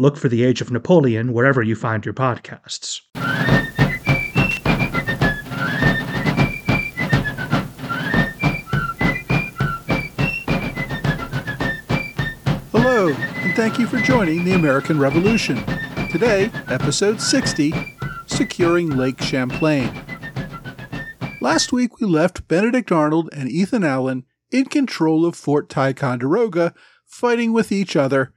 Look for the Age of Napoleon wherever you find your podcasts. Hello, and thank you for joining the American Revolution. Today, episode 60 Securing Lake Champlain. Last week, we left Benedict Arnold and Ethan Allen in control of Fort Ticonderoga, fighting with each other,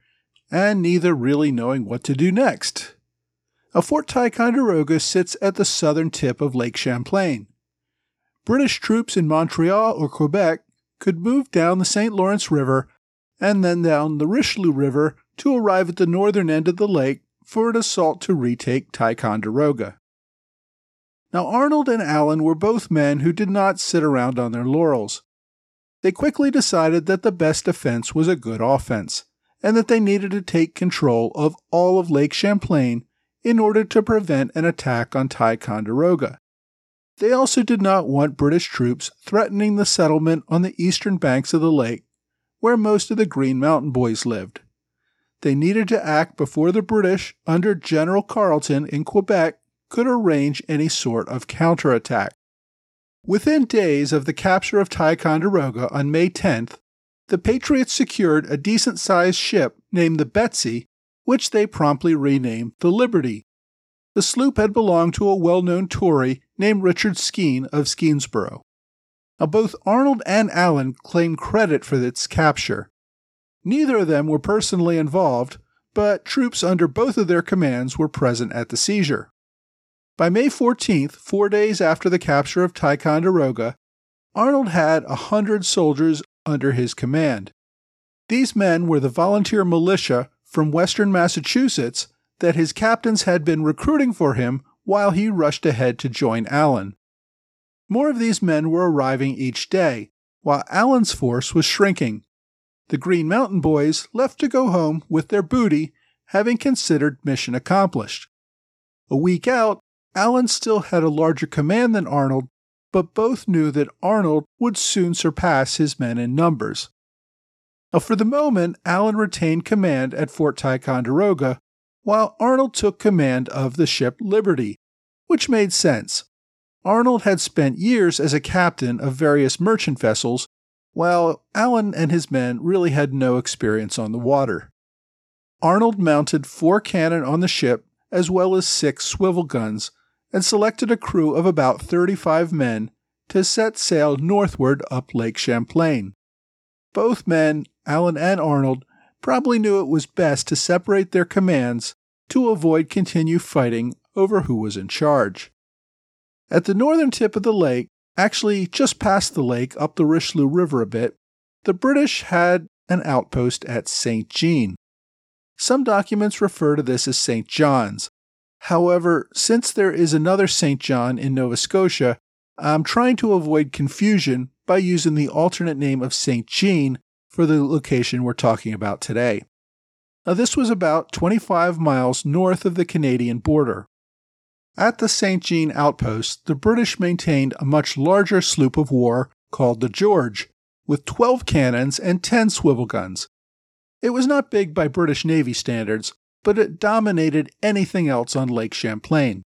and neither really knowing what to do next. A Fort Ticonderoga sits at the southern tip of Lake Champlain. British troops in Montreal or Quebec could move down the St. Lawrence River and then down the Richelieu River to arrive at the northern end of the lake for an assault to retake Ticonderoga. Now, Arnold and Allen were both men who did not sit around on their laurels. They quickly decided that the best defense was a good offense, and that they needed to take control of all of Lake Champlain in order to prevent an attack on Ticonderoga. They also did not want British troops threatening the settlement on the eastern banks of the lake where most of the Green Mountain Boys lived. They needed to act before the British, under General Carleton in Quebec, could arrange any sort of counterattack. Within days of the capture of Ticonderoga on May 10th, the Patriots secured a decent sized ship named the Betsy, which they promptly renamed the Liberty. The sloop had belonged to a well known Tory named Richard Skene of Skenesborough. Now, both Arnold and Allen claim credit for its capture. Neither of them were personally involved, but troops under both of their commands were present at the seizure. By May 14th, four days after the capture of Ticonderoga, Arnold had a hundred soldiers under his command. These men were the volunteer militia from western Massachusetts that his captains had been recruiting for him while he rushed ahead to join Allen. More of these men were arriving each day, while Allen's force was shrinking. The Green Mountain Boys left to go home with their booty, having considered mission accomplished. A week out, Allen still had a larger command than Arnold, but both knew that Arnold would soon surpass his men in numbers. Now, for the moment, Allen retained command at Fort Ticonderoga, while Arnold took command of the ship Liberty, which made sense. Arnold had spent years as a captain of various merchant vessels, while Allen and his men really had no experience on the water. Arnold mounted four cannon on the ship as well as six swivel guns and selected a crew of about 35 men to set sail northward up Lake Champlain. Both men, Allen and Arnold, probably knew it was best to separate their commands to avoid continued fighting over who was in charge. At the northern tip of the lake, actually just past the lake up the Richelieu River a bit, the British had an outpost at St. Jean. Some documents refer to this as St. John's. However, since there is another St. John in Nova Scotia, I'm trying to avoid confusion by using the alternate name of St. Jean for the location we're talking about today. Now, this was about 25 miles north of the Canadian border. At the St. Jean outpost, the British maintained a much larger sloop of war called the George, with 12 cannons and 10 swivel guns. It was not big by British Navy standards, but it dominated anything else on Lake Champlain.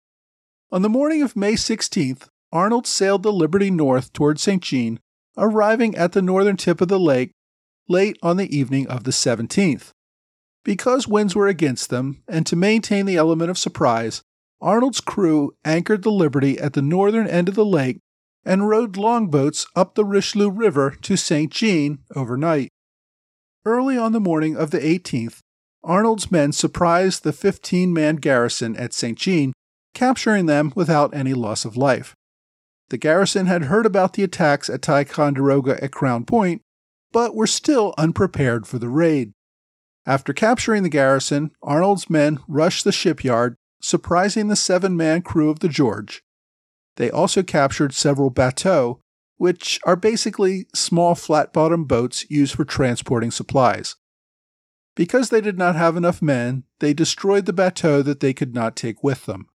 On the morning of May 16th, Arnold sailed the Liberty north toward St. Jean, arriving at the northern tip of the lake late on the evening of the 17th. Because winds were against them, and to maintain the element of surprise, Arnold's crew anchored the Liberty at the northern end of the lake and rowed longboats up the Richelieu River to St. Jean overnight. Early on the morning of the 18th, Arnold's men surprised the 15 man garrison at St. Jean, capturing them without any loss of life. The garrison had heard about the attacks at Ticonderoga at Crown Point, but were still unprepared for the raid. After capturing the garrison, Arnold's men rushed the shipyard, surprising the seven man crew of the George. They also captured several bateaux, which are basically small flat bottomed boats used for transporting supplies. Because they did not have enough men, they destroyed the bateau that they could not take with them.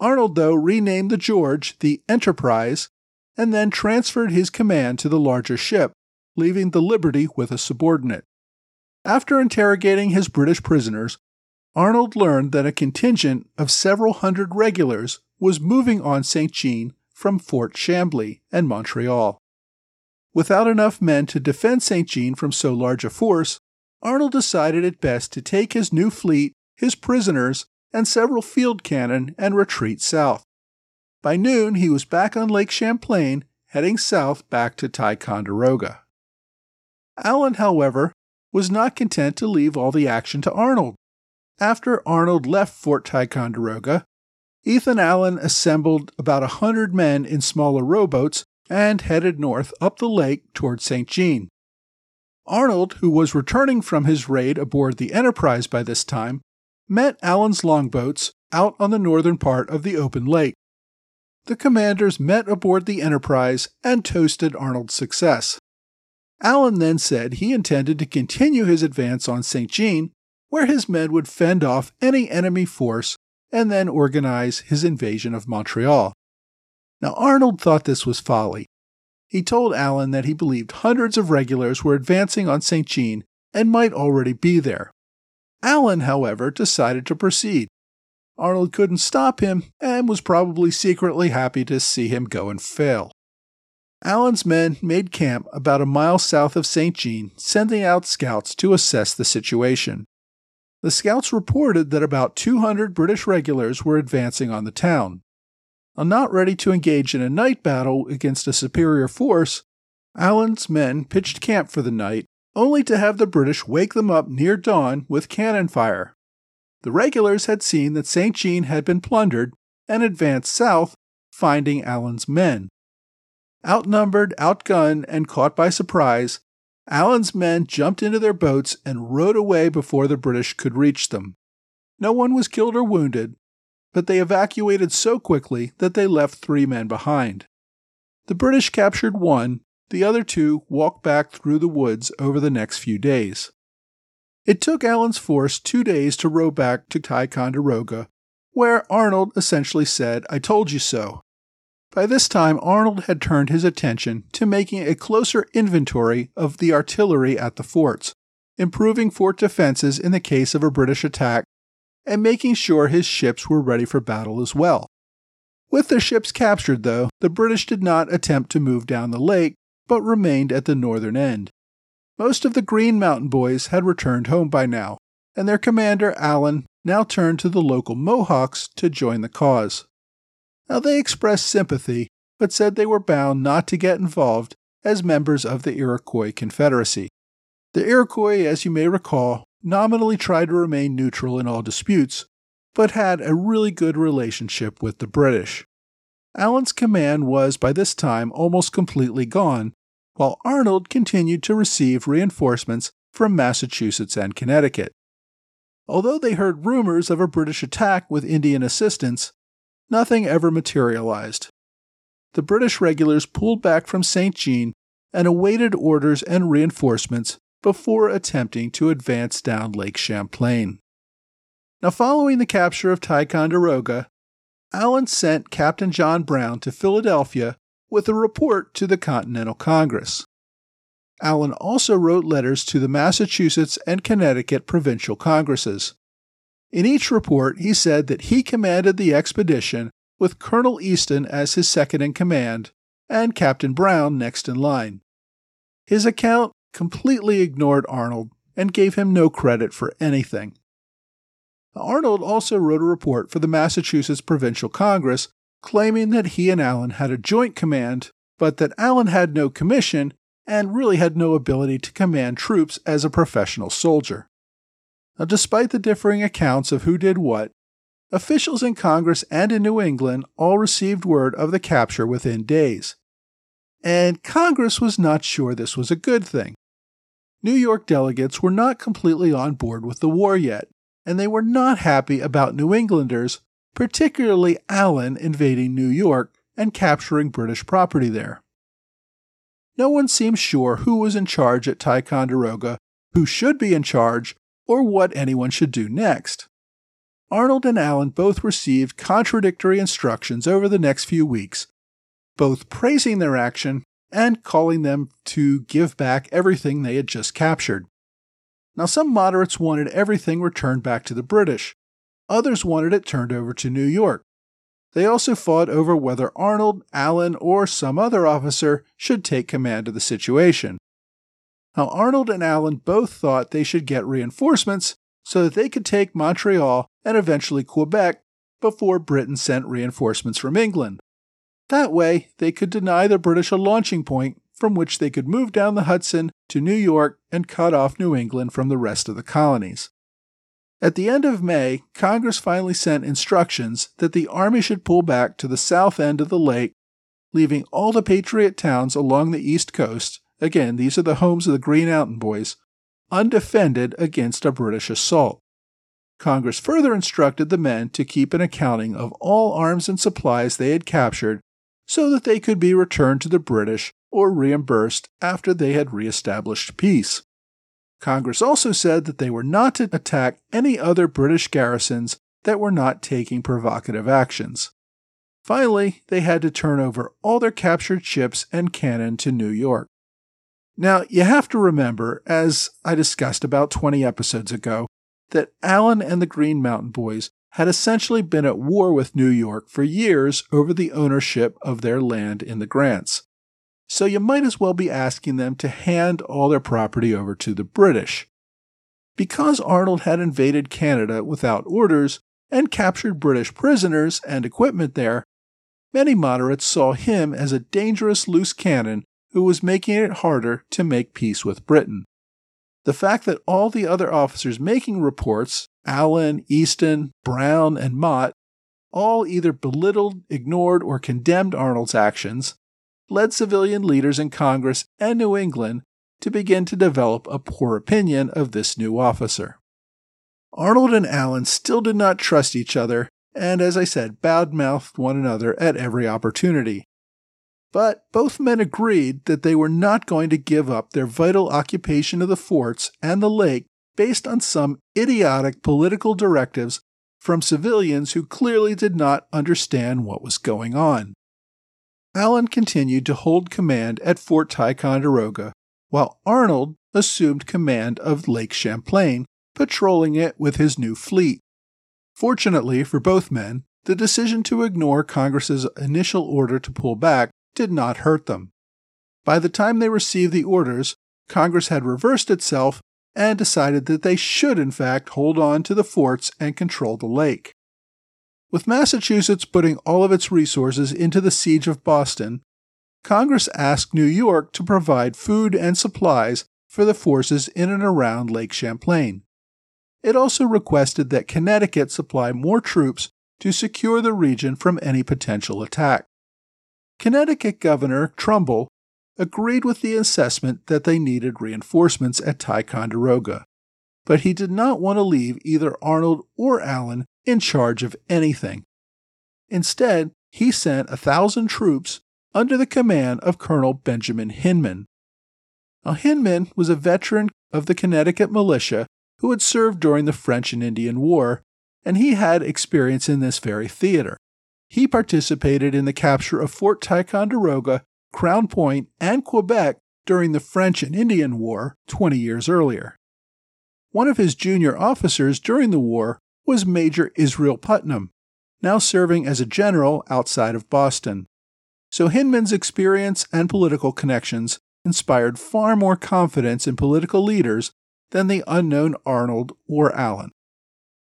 Arnold, though, renamed the George the Enterprise and then transferred his command to the larger ship, leaving the Liberty with a subordinate. After interrogating his British prisoners, Arnold learned that a contingent of several hundred regulars was moving on St. Jean from Fort Chambly and Montreal. Without enough men to defend St. Jean from so large a force, Arnold decided it best to take his new fleet, his prisoners, and several field cannon and retreat south. By noon, he was back on Lake Champlain, heading south back to Ticonderoga. Allen, however, was not content to leave all the action to Arnold. After Arnold left Fort Ticonderoga, Ethan Allen assembled about a hundred men in smaller rowboats and headed north up the lake toward St. Jean. Arnold, who was returning from his raid aboard the Enterprise by this time, met Allen's longboats out on the northern part of the open lake. The commanders met aboard the Enterprise and toasted Arnold's success. Allen then said he intended to continue his advance on St. Jean, where his men would fend off any enemy force and then organize his invasion of Montreal. Now, Arnold thought this was folly. He told Allen that he believed hundreds of regulars were advancing on St. Jean and might already be there. Allen, however, decided to proceed. Arnold couldn't stop him and was probably secretly happy to see him go and fail. Allen's men made camp about a mile south of St. Jean, sending out scouts to assess the situation. The scouts reported that about 200 British regulars were advancing on the town. While not ready to engage in a night battle against a superior force, Allen's men pitched camp for the night, only to have the British wake them up near dawn with cannon fire. The regulars had seen that St. Jean had been plundered and advanced south, finding Allen's men. Outnumbered, outgunned, and caught by surprise, Allen's men jumped into their boats and rowed away before the British could reach them. No one was killed or wounded, but they evacuated so quickly that they left three men behind. The British captured one, the other two walked back through the woods over the next few days. It took Allen's force two days to row back to Ticonderoga, where Arnold essentially said, I told you so. By this time, Arnold had turned his attention to making a closer inventory of the artillery at the forts, improving fort defenses in the case of a British attack, and making sure his ships were ready for battle as well. With their ships captured, though, the British did not attempt to move down the lake, but remained at the northern end. Most of the Green Mountain Boys had returned home by now, and their commander, Allen, now turned to the local Mohawks to join the cause. Now, they expressed sympathy, but said they were bound not to get involved as members of the Iroquois Confederacy. The Iroquois, as you may recall, nominally tried to remain neutral in all disputes, but had a really good relationship with the British. Allen's command was by this time almost completely gone, while Arnold continued to receive reinforcements from Massachusetts and Connecticut. Although they heard rumors of a British attack with Indian assistance, nothing ever materialized. The British regulars pulled back from St. Jean and awaited orders and reinforcements before attempting to advance down Lake Champlain. Now, following the capture of Ticonderoga, Allen sent Captain John Brown to Philadelphia with a report to the Continental Congress. Allen also wrote letters to the Massachusetts and Connecticut provincial congresses. In each report, he said that he commanded the expedition with Colonel Easton as his second in command and Captain Brown next in line. His account completely ignored Arnold and gave him no credit for anything. Arnold also wrote a report for the Massachusetts Provincial Congress claiming that he and Allen had a joint command, but that Allen had no commission and really had no ability to command troops as a professional soldier. Now, despite the differing accounts of who did what, officials in Congress and in New England all received word of the capture within days. And Congress was not sure this was a good thing. New York delegates were not completely on board with the war yet, and they were not happy about New Englanders, particularly Allen, invading New York and capturing British property there. No one seems sure who was in charge at Ticonderoga, who should be in charge, or what anyone should do next. Arnold and Allen both received contradictory instructions over the next few weeks, both praising their action and calling them to give back everything they had just captured. Now, some moderates wanted everything returned back to the British, others wanted it turned over to New York. They also fought over whether Arnold, Allen, or some other officer should take command of the situation. Now, Arnold and Allen both thought they should get reinforcements so that they could take Montreal and eventually Quebec before Britain sent reinforcements from England. That way, they could deny the British a launching point from which they could move down the Hudson to New York and cut off New England from the rest of the colonies. At the end of May, Congress finally sent instructions that the Army should pull back to the south end of the lake, leaving all the Patriot towns along the east coast again, these are the homes of the Green Mountain Boys undefended against a British assault. Congress further instructed the men to keep an accounting of all arms and supplies they had captured so that they could be returned to the British or reimbursed after they had reestablished peace. Congress also said that they were not to attack any other British garrisons that were not taking provocative actions. Finally, they had to turn over all their captured ships and cannon to New York. Now, you have to remember, as I discussed about 20 episodes ago, that Allen and the Green Mountain Boys had essentially been at war with New York for years over the ownership of their land in the grants so you might as well be asking them to hand all their property over to the British. Because Arnold had invaded Canada without orders and captured British prisoners and equipment there, many moderates saw him as a dangerous loose cannon who was making it harder to make peace with Britain. The fact that all the other officers making reports, Allen, Easton, Brown, and Mott, all either belittled, ignored, or condemned Arnold's actions, led civilian leaders in Congress and New England to begin to develop a poor opinion of this new officer. Arnold and Allen still did not trust each other, and as I said, bad mouthed one another at every opportunity. But both men agreed that they were not going to give up their vital occupation of the forts and the lake based on some idiotic political directives from civilians who clearly did not understand what was going on. Allen continued to hold command at Fort Ticonderoga, while Arnold assumed command of Lake Champlain, patrolling it with his new fleet. Fortunately for both men, the decision to ignore Congress's initial order to pull back did not hurt them. By the time they received the orders, Congress had reversed itself and decided that they should, in fact, hold on to the forts and control the lake. With Massachusetts putting all of its resources into the siege of Boston, Congress asked New York to provide food and supplies for the forces in and around Lake Champlain. It also requested that Connecticut supply more troops to secure the region from any potential attack. Connecticut Governor Trumbull agreed with the assessment that they needed reinforcements at Ticonderoga, but he did not want to leave either Arnold or Allen in charge of anything. Instead, he sent a thousand troops under the command of Colonel Benjamin Hinman. Now, Hinman was a veteran of the Connecticut militia who had served during the French and Indian War, and he had experience in this very theater. He participated in the capture of Fort Ticonderoga, Crown Point, and Quebec during the French and Indian War 20 years earlier. One of his junior officers during the war was Major Israel Putnam, now serving as a general outside of Boston. So Hinman's experience and political connections inspired far more confidence in political leaders than the unknown Arnold or Allen.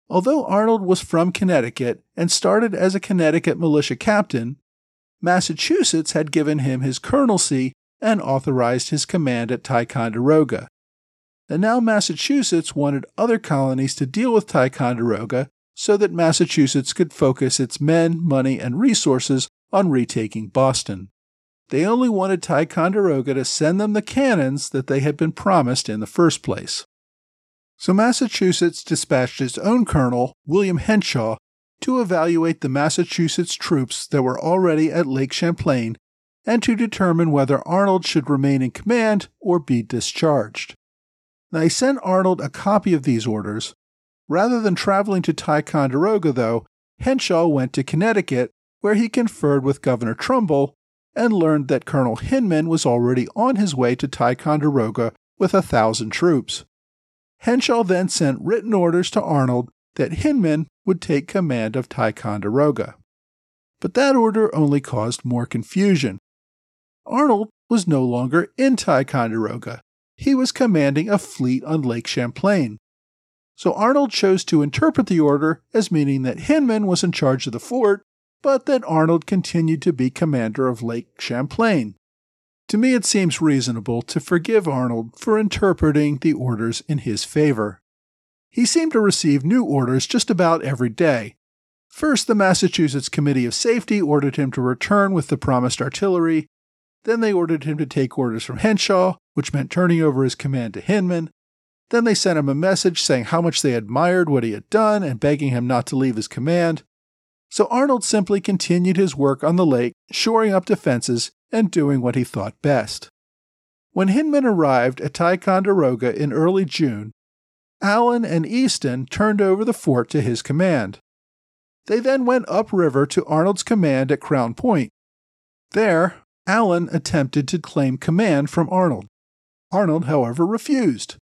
Although Arnold was from Connecticut and started as a Connecticut militia captain, Massachusetts had given him his colonelcy and authorized his command at Ticonderoga and now Massachusetts wanted other colonies to deal with Ticonderoga so that Massachusetts could focus its men, money, and resources on retaking Boston. they only wanted Ticonderoga to send them the cannons that they had been promised in the first place. So Massachusetts dispatched its own colonel, William Henshaw, to evaluate the Massachusetts troops that were already at Lake Champlain and to determine whether Arnold should remain in command or be discharged. He sent Arnold a copy of these orders. Rather than traveling to Ticonderoga, though, Henshaw went to Connecticut, where he conferred with Governor Trumbull and learned that Colonel Hinman was already on his way to Ticonderoga with a thousand troops. Henshaw then sent written orders to Arnold that Hinman would take command of Ticonderoga. But that order only caused more confusion. Arnold was no longer in Ticonderoga. He was commanding a fleet on Lake Champlain. So Arnold chose to interpret the order as meaning that Hinman was in charge of the fort, but that Arnold continued to be commander of Lake Champlain. To me, it seems reasonable to forgive Arnold for interpreting the orders in his favor. He seemed to receive new orders just about every day. First, the Massachusetts Committee of Safety ordered him to return with the promised artillery. Then they ordered him to take orders from Henshaw, which meant turning over his command to Hinman. Then they sent him a message saying how much they admired what he had done and begging him not to leave his command. So Arnold simply continued his work on the lake, shoring up defenses and doing what he thought best. When Hinman arrived at Ticonderoga in early June, Allen and Easton turned over the fort to his command. They then went upriver to Arnold's command at Crown Point. There, Allen attempted to claim command from Arnold. Arnold, however, refused.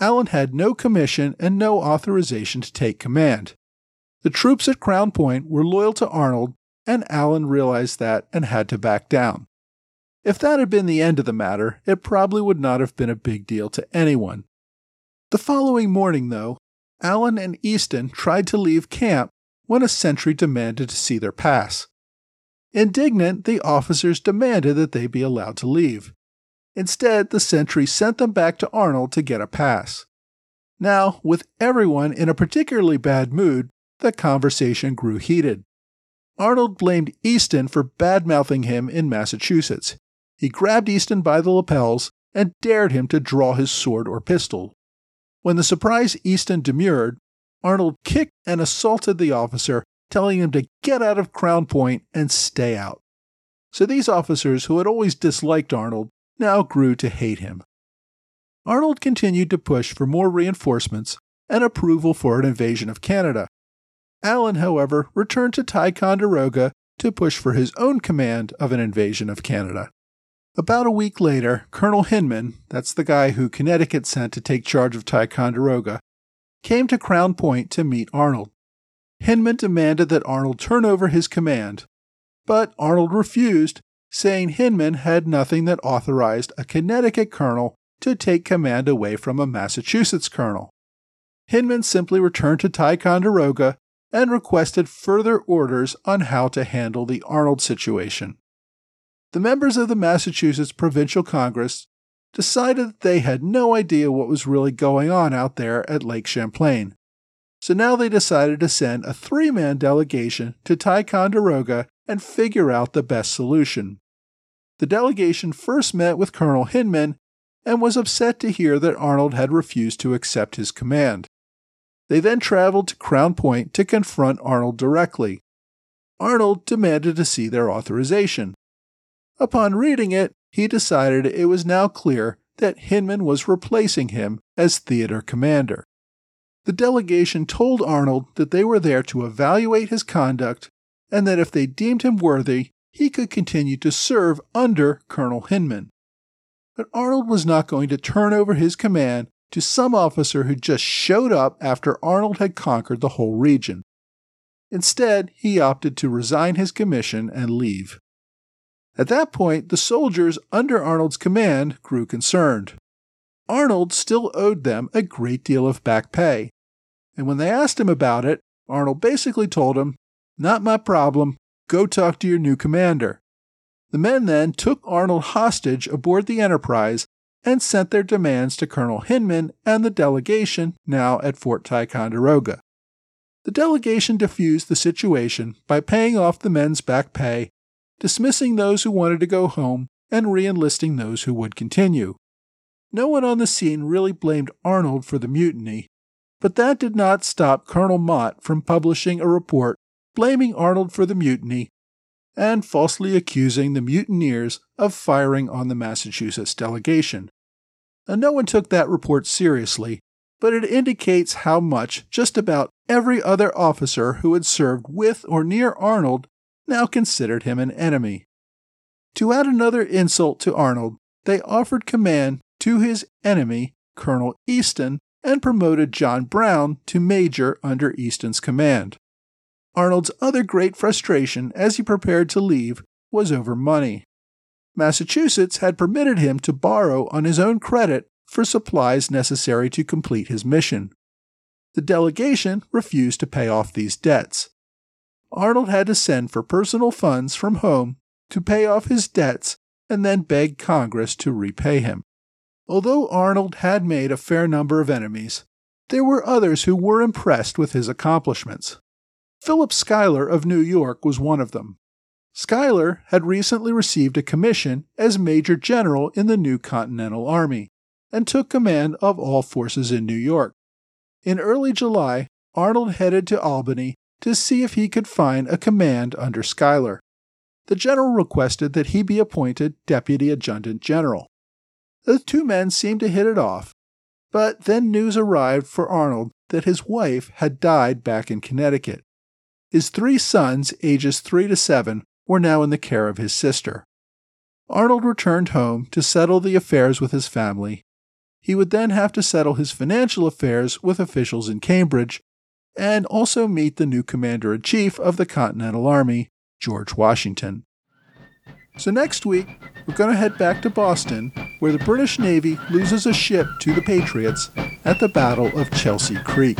Allen had no commission and no authorization to take command. The troops at Crown Point were loyal to Arnold, and Allen realized that and had to back down. If that had been the end of the matter, it probably would not have been a big deal to anyone. The following morning, though, Allen and Easton tried to leave camp when a sentry demanded to see their pass. Indignant, the officers demanded that they be allowed to leave. Instead, the sentry sent them back to Arnold to get a pass. Now, with everyone in a particularly bad mood, the conversation grew heated. Arnold blamed Easton for bad mouthing him in Massachusetts. He grabbed Easton by the lapels and dared him to draw his sword or pistol. When the surprised Easton demurred, Arnold kicked and assaulted the officer, telling him to get out of Crown Point and stay out. So these officers, who had always disliked Arnold, now grew to hate him. Arnold continued to push for more reinforcements and approval for an invasion of Canada. Allen, however, returned to Ticonderoga to push for his own command of an invasion of Canada. About a week later, Colonel Hinman, that's the guy who Connecticut sent to take charge of Ticonderoga, came to Crown Point to meet Arnold. Hinman demanded that Arnold turn over his command, but Arnold refused saying Hinman had nothing that authorized a Connecticut colonel to take command away from a Massachusetts colonel. Hinman simply returned to Ticonderoga and requested further orders on how to handle the Arnold situation. The members of the Massachusetts Provincial Congress decided that they had no idea what was really going on out there at Lake Champlain. So now they decided to send a three man delegation to Ticonderoga and figure out the best solution. The delegation first met with Colonel Hinman and was upset to hear that Arnold had refused to accept his command. They then traveled to Crown Point to confront Arnold directly. Arnold demanded to see their authorization. Upon reading it, he decided it was now clear that Hinman was replacing him as theater commander. The delegation told Arnold that they were there to evaluate his conduct and that if they deemed him worthy, he could continue to serve under Colonel Hinman. But Arnold was not going to turn over his command to some officer who just showed up after Arnold had conquered the whole region. Instead, he opted to resign his commission and leave. At that point, the soldiers under Arnold's command grew concerned. Arnold still owed them a great deal of back pay, and when they asked him about it, Arnold basically told them not my problem. Go talk to your new commander. The men then took Arnold hostage aboard the Enterprise and sent their demands to Colonel Hinman and the delegation now at Fort Ticonderoga. The delegation diffused the situation by paying off the men's back pay, dismissing those who wanted to go home and reenlisting those who would continue. No one on the scene really blamed Arnold for the mutiny, but that did not stop Colonel Mott from publishing a report blaming Arnold for the mutiny and falsely accusing the mutineers of firing on the Massachusetts delegation. Now, no one took that report seriously, but it indicates how much just about every other officer who had served with or near Arnold now considered him an enemy. To add another insult to Arnold, they offered command to his enemy, Colonel Easton, and promoted John Brown to major under Easton's command. Arnold's other great frustration as he prepared to leave was over money. Massachusetts had permitted him to borrow on his own credit for supplies necessary to complete his mission. The delegation refused to pay off these debts. Arnold had to send for personal funds from home to pay off his debts and then beg Congress to repay him. Although Arnold had made a fair number of enemies, there were others who were impressed with his accomplishments. Philip Schuyler of New York was one of them. Schuyler had recently received a commission as Major General in the new Continental Army and took command of all forces in New York. In early July, Arnold headed to Albany to see if he could find a command under Schuyler. The general requested that he be appointed Deputy Adjutant General. The two men seemed to hit it off, but then news arrived for Arnold that his wife had died back in Connecticut. His three sons, ages three to seven, were now in the care of his sister. Arnold returned home to settle the affairs with his family. He would then have to settle his financial affairs with officials in Cambridge and also meet the new commander in chief of the Continental Army, George Washington. So, next week, we're going to head back to Boston, where the British Navy loses a ship to the Patriots at the Battle of Chelsea Creek.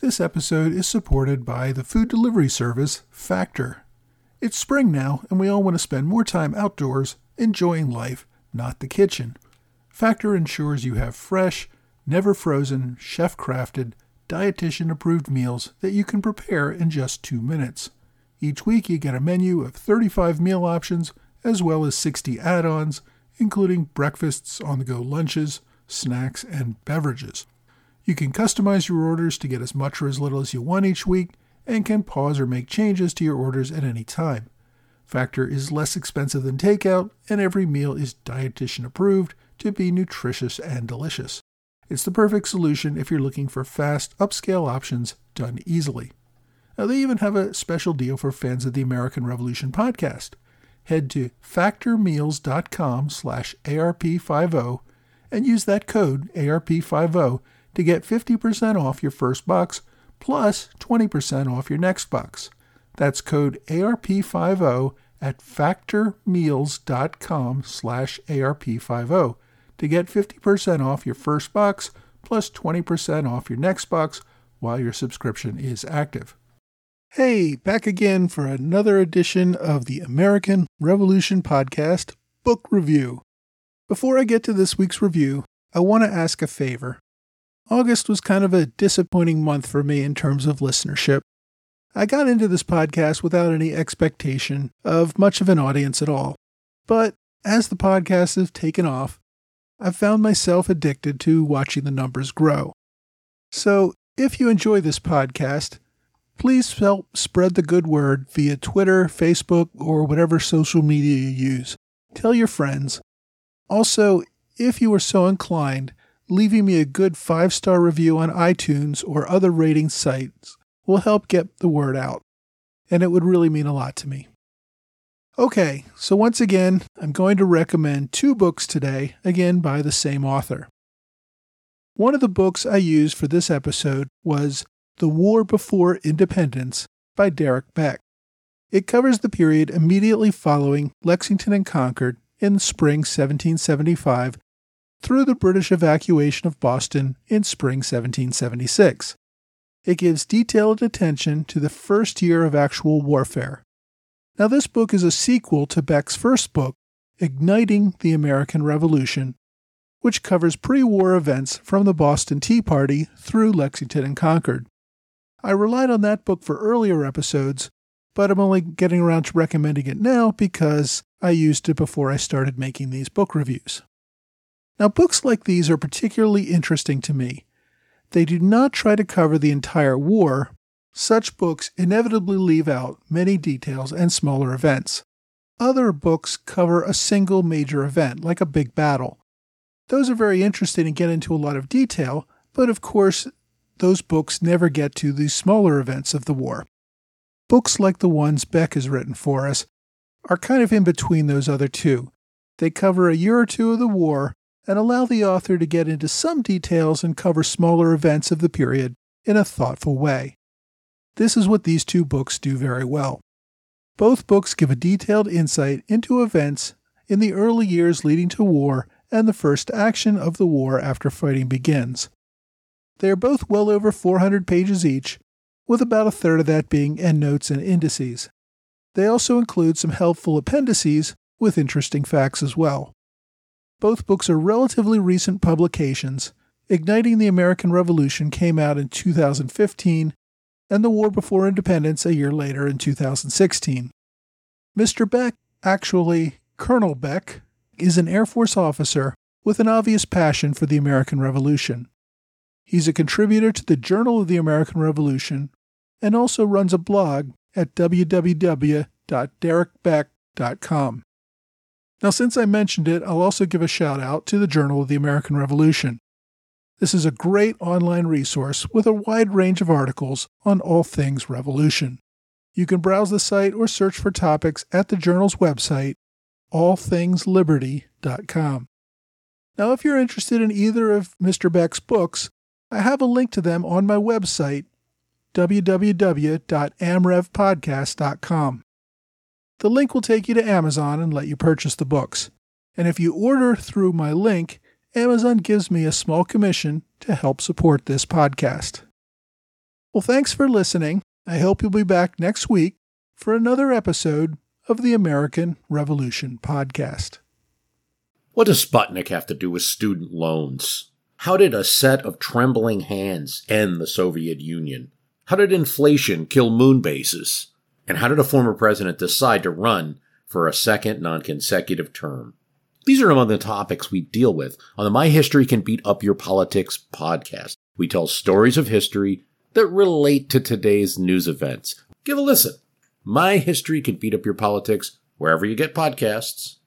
This episode is supported by the food delivery service Factor. It's spring now, and we all want to spend more time outdoors enjoying life, not the kitchen. Factor ensures you have fresh, never frozen, chef crafted, dietitian approved meals that you can prepare in just two minutes. Each week, you get a menu of 35 meal options as well as 60 add ons, including breakfasts, on the go lunches, snacks, and beverages. You can customize your orders to get as much or as little as you want each week and can pause or make changes to your orders at any time. Factor is less expensive than takeout, and every meal is dietitian approved to be nutritious and delicious. It's the perfect solution if you're looking for fast, upscale options done easily. Now, they even have a special deal for fans of the American Revolution podcast. Head to factormeals.com slash ARP50 and use that code ARP50 to get 50% off your first box plus 20% off your next box. That's code ARP50 at factormeals.com slash ARP50 to get 50% off your first box plus 20% off your next box while your subscription is active. Hey, back again for another edition of the American Revolution Podcast Book Review. Before I get to this week's review, I want to ask a favor. August was kind of a disappointing month for me in terms of listenership. I got into this podcast without any expectation of much of an audience at all. But as the podcast has taken off, I've found myself addicted to watching the numbers grow. So if you enjoy this podcast, please help spread the good word via Twitter, Facebook, or whatever social media you use. Tell your friends. Also, if you are so inclined, leaving me a good five star review on iTunes or other rating sites will help get the word out, and it would really mean a lot to me. Okay, so once again, I'm going to recommend two books today, again by the same author. One of the books I used for this episode was The War Before Independence by Derek Beck. It covers the period immediately following Lexington and Concord in spring 1775 through the British evacuation of Boston in spring 1776. It gives detailed attention to the first year of actual warfare. Now, this book is a sequel to Beck's first book, Igniting the American Revolution, which covers pre war events from the Boston Tea Party through Lexington and Concord. I relied on that book for earlier episodes, but I'm only getting around to recommending it now because I used it before I started making these book reviews. Now, books like these are particularly interesting to me. They do not try to cover the entire war. Such books inevitably leave out many details and smaller events. Other books cover a single major event, like a big battle. Those are very interesting and get into a lot of detail, but of course, those books never get to the smaller events of the war. Books like the ones Beck has written for us are kind of in between those other two. They cover a year or two of the war and allow the author to get into some details and cover smaller events of the period in a thoughtful way. This is what these two books do very well. Both books give a detailed insight into events in the early years leading to war and the first action of the war after fighting begins. They are both well over 400 pages each, with about a third of that being endnotes and indices. They also include some helpful appendices with interesting facts as well. Both books are relatively recent publications. Igniting the American Revolution came out in 2015, and The War Before Independence a year later in 2016. Mr. Beck, actually Colonel Beck, is an Air Force officer with an obvious passion for the American Revolution. He's a contributor to the Journal of the American Revolution and also runs a blog at www.derekbeck.com. Now, since I mentioned it, I'll also give a shout out to the Journal of the American Revolution. This is a great online resource with a wide range of articles on all things revolution. You can browse the site or search for topics at the journal's website, allthingsliberty.com. Now, if you're interested in either of Mr. Beck's books, I have a link to them on my website, www.amrevpodcast.com. The link will take you to Amazon and let you purchase the books. And if you order through my link, Amazon gives me a small commission to help support this podcast. Well, thanks for listening. I hope you'll be back next week for another episode of the American Revolution podcast. What does Sputnik have to do with student loans? How did a set of trembling hands end the Soviet Union? How did inflation kill moon bases? And how did a former president decide to run for a second non consecutive term? These are among the topics we deal with on the My History Can Beat Up Your Politics podcast. We tell stories of history that relate to today's news events. Give a listen. My History Can Beat Up Your Politics wherever you get podcasts.